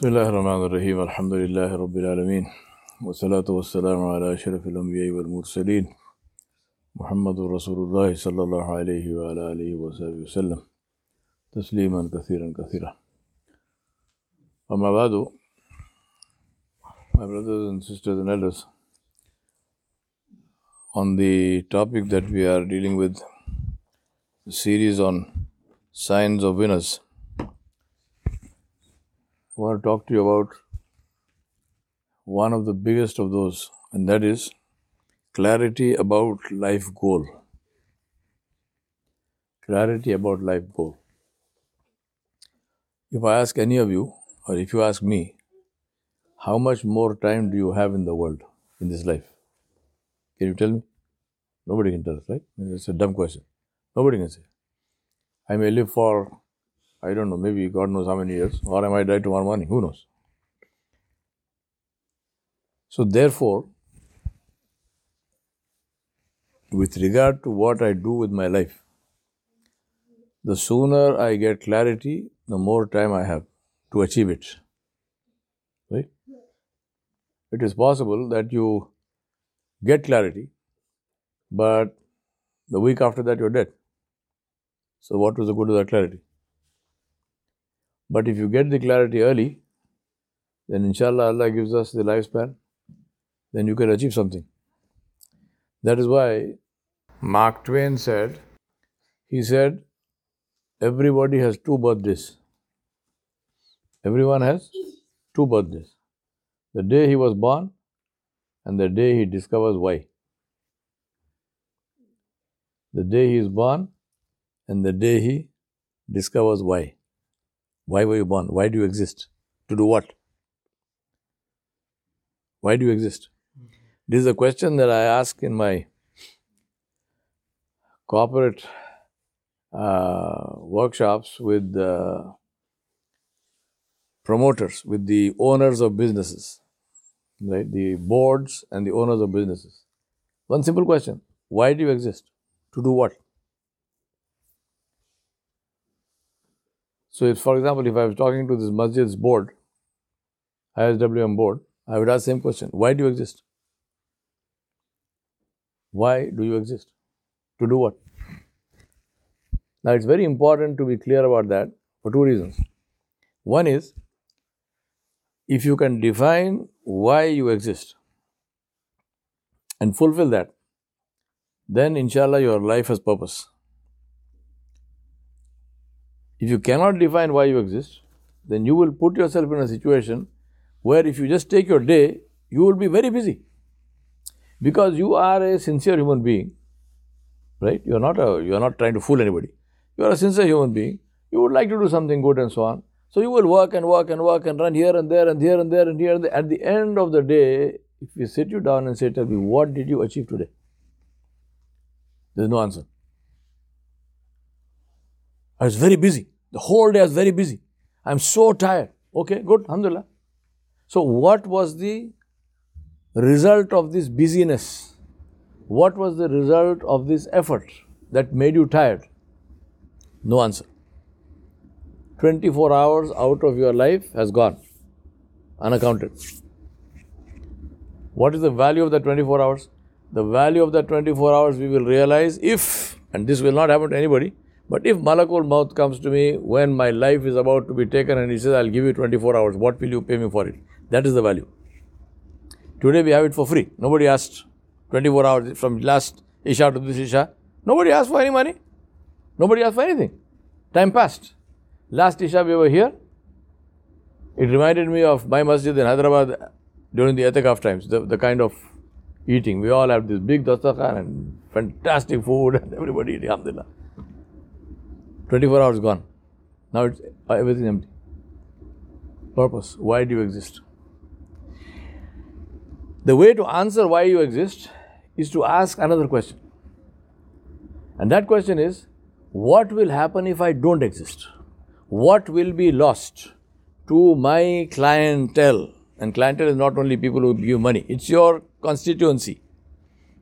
بسم الله الرحمن الرحيم الحمد لله رب العالمين والصلاة والسلام على أشرف الأنبياء والمرسلين محمد رسول الله صلى الله عليه وعلى آله وصحبه وسلم. تسليما كثيرا كثيرا. أما بعد my brothers and sisters and elders on the topic that we are dealing with the series on signs of winners. I want to talk to you about one of the biggest of those, and that is clarity about life goal. Clarity about life goal. If I ask any of you, or if you ask me, how much more time do you have in the world, in this life? Can you tell me? Nobody can tell us, right? It's a dumb question. Nobody can say. I may live for I don't know, maybe God knows how many years, or I might die tomorrow morning, who knows? So, therefore, with regard to what I do with my life, the sooner I get clarity, the more time I have to achieve it. Right? It is possible that you get clarity, but the week after that you're dead. So, what was the good of that clarity? But if you get the clarity early, then inshallah Allah gives us the lifespan, then you can achieve something. That is why Mark Twain said, he said, everybody has two birthdays. Everyone has two birthdays. The day he was born and the day he discovers why. The day he is born and the day he discovers why. Why were you born? Why do you exist? To do what? Why do you exist? This is a question that I ask in my corporate uh, workshops with uh, promoters, with the owners of businesses, right? The boards and the owners of businesses. One simple question Why do you exist? To do what? So, if, for example, if I was talking to this masjid's board, ISWM board, I would ask the same question Why do you exist? Why do you exist? To do what? Now, it's very important to be clear about that for two reasons. One is, if you can define why you exist and fulfill that, then inshallah your life has purpose. If you cannot define why you exist, then you will put yourself in a situation where if you just take your day, you will be very busy. Because you are a sincere human being, right? You are not a, you are not trying to fool anybody. You are a sincere human being. You would like to do something good and so on. So you will work and work and work and run here and there and here and there and here. And there. At the end of the day, if we sit you down and say, "Tell me, what did you achieve today?" There is no answer. I was very busy. The whole day I was very busy. I'm so tired. Okay, good, alhamdulillah. So, what was the result of this busyness? What was the result of this effort that made you tired? No answer. 24 hours out of your life has gone, unaccounted. What is the value of the 24 hours? The value of the 24 hours we will realize if, and this will not happen to anybody, but if Malakul Maut comes to me when my life is about to be taken and he says, I'll give you 24 hours, what will you pay me for it? That is the value. Today we have it for free. Nobody asked 24 hours from last Isha to this Isha. Nobody asked for any money. Nobody asked for anything. Time passed. Last Isha we were here. It reminded me of my masjid in Hyderabad during the Etikaf times, the, the kind of eating. We all have this big dastakhan and fantastic food and everybody eating, alhamdulillah. 24 hours gone. Now it's uh, everything empty. Purpose. Why do you exist? The way to answer why you exist is to ask another question. And that question is what will happen if I don't exist? What will be lost to my clientele? And clientele is not only people who give money, it's your constituency.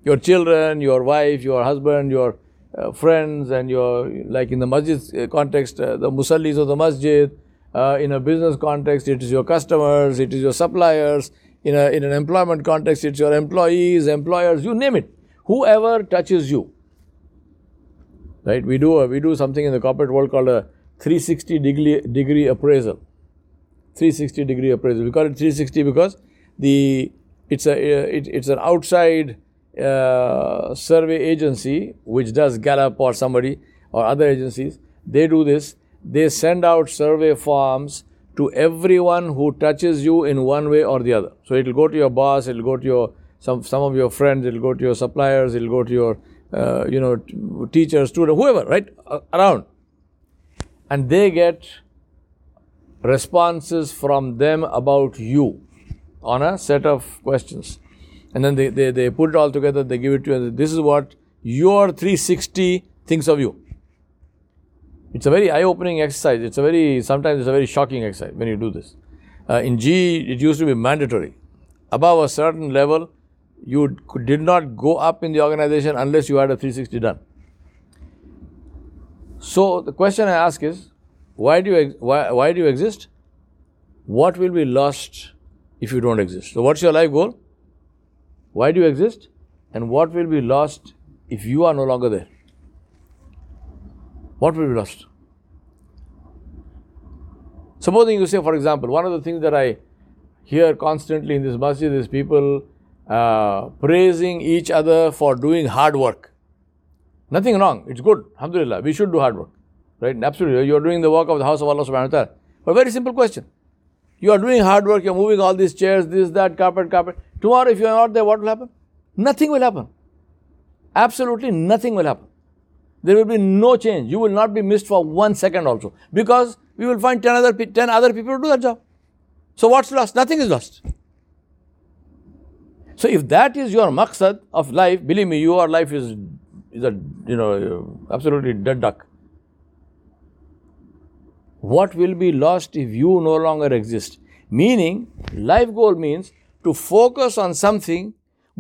Your children, your wife, your husband, your uh, friends and your, like in the masjid uh, context, uh, the musallis of the masjid Uh, in a business context, it is your customers, it is your suppliers. In, a, in an employment context, it's your employees, employers, you name it. Whoever touches you. Right? We do, a, we do something in the corporate world called a 360 degree, degree appraisal. 360 degree appraisal. We call it 360 because the it's a it, it's an outside uh, survey agency which does Gallup or somebody or other agencies. They do this. They send out survey forms to everyone who touches you in one way or the other. So it will go to your boss. It will go to your some some of your friends. It will go to your suppliers. It will go to your uh, you know teacher, student, whoever, right around, and they get responses from them about you on a set of questions. And then they, they, they put it all together, they give it to you. This is what your 360 thinks of you. It's a very eye opening exercise. It's a very, sometimes it's a very shocking exercise when you do this. Uh, in G, it used to be mandatory. Above a certain level, you could, did not go up in the organization unless you had a 360 done. So the question I ask is, why do you, why, why do you exist? What will be lost if you don't exist? So, what's your life goal? Why do you exist? And what will be lost if you are no longer there? What will be lost? Supposing you say, for example, one of the things that I hear constantly in this masjid is people uh, praising each other for doing hard work. Nothing wrong. It's good. Alhamdulillah. We should do hard work. Right? Absolutely. You're doing the work of the house of Allah subhanahu wa ta'ala. But very simple question. You are doing hard work, you're moving all these chairs, this, that, carpet, carpet. Tomorrow, if you are not there, what will happen? Nothing will happen. Absolutely nothing will happen. There will be no change. You will not be missed for one second also. Because we will find 10 other, 10 other people to do that job. So what's lost? Nothing is lost. So if that is your maqsad of life, believe me, your life is, is a, you know, absolutely dead duck what will be lost if you no longer exist? Meaning, life goal means to focus on something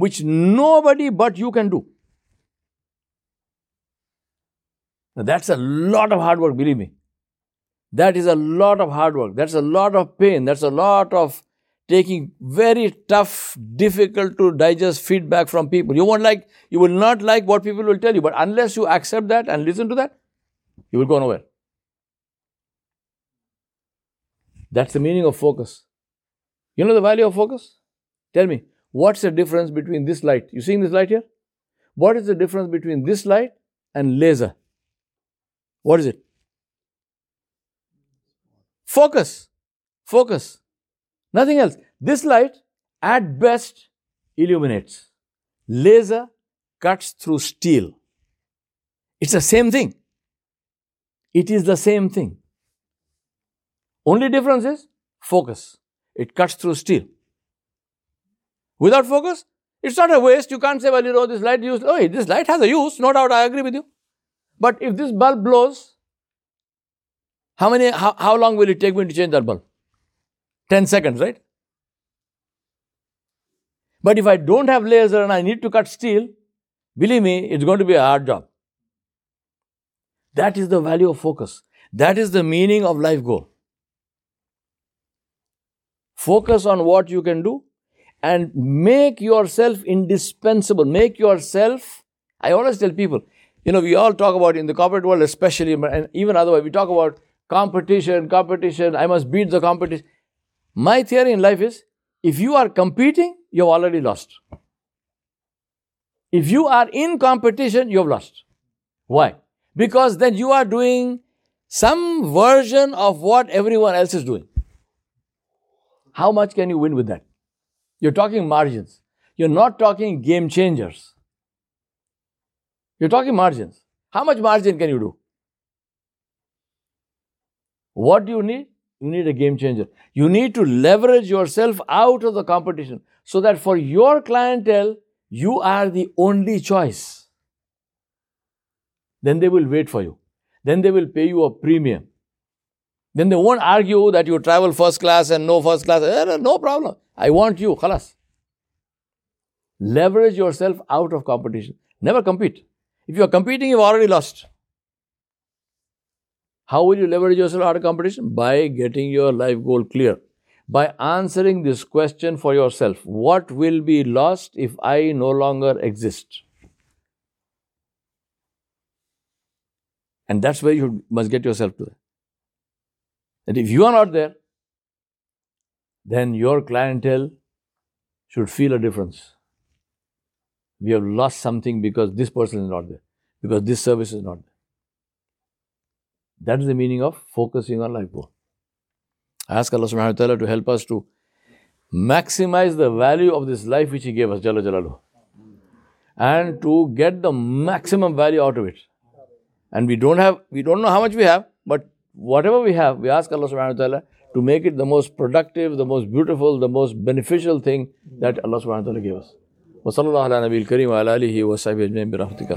which nobody but you can do. Now, that's a lot of hard work, believe me. That is a lot of hard work. That's a lot of pain. That's a lot of taking very tough, difficult to digest feedback from people. You won't like, you will not like what people will tell you, but unless you accept that and listen to that, you will go nowhere. That's the meaning of focus. You know the value of focus? Tell me, what's the difference between this light? You seeing this light here? What is the difference between this light and laser? What is it? Focus. Focus. Nothing else. This light, at best, illuminates. Laser cuts through steel. It's the same thing. It is the same thing. Only difference is focus. It cuts through steel. Without focus, it's not a waste. You can't say, well, you know, this light use. Oh, this light has a use. No doubt, I agree with you. But if this bulb blows, how many? How, how long will it take me to change that bulb? Ten seconds, right? But if I don't have laser and I need to cut steel, believe me, it's going to be a hard job. That is the value of focus. That is the meaning of life goal. Focus on what you can do and make yourself indispensable. Make yourself, I always tell people, you know, we all talk about in the corporate world, especially, and even otherwise, we talk about competition, competition, I must beat the competition. My theory in life is if you are competing, you've already lost. If you are in competition, you've lost. Why? Because then you are doing some version of what everyone else is doing. How much can you win with that? You're talking margins. You're not talking game changers. You're talking margins. How much margin can you do? What do you need? You need a game changer. You need to leverage yourself out of the competition so that for your clientele, you are the only choice. Then they will wait for you. Then they will pay you a premium. Then they won't argue that you travel first class and no first class. Eh, no problem. I want you. Khalas. Leverage yourself out of competition. Never compete. If you are competing, you've already lost. How will you leverage yourself out of competition? By getting your life goal clear. By answering this question for yourself What will be lost if I no longer exist? And that's where you must get yourself to. And if you are not there, then your clientele should feel a difference. We have lost something because this person is not there, because this service is not there. That is the meaning of focusing on life. I ask Allah subhanahu wa ta'ala to help us to maximize the value of this life which He gave us, Jalla Jalalu, and to get the maximum value out of it. And we don't have, we don't know how much we have, but whatever we have, we ask Allah subhanahu wa ta'ala to make it the most productive, the most beautiful, the most beneficial thing that Allah subhanahu wa ta'ala gave us. وصلى الله على نبي الكريم وعلى آله وصحبه أجمعين برحمتك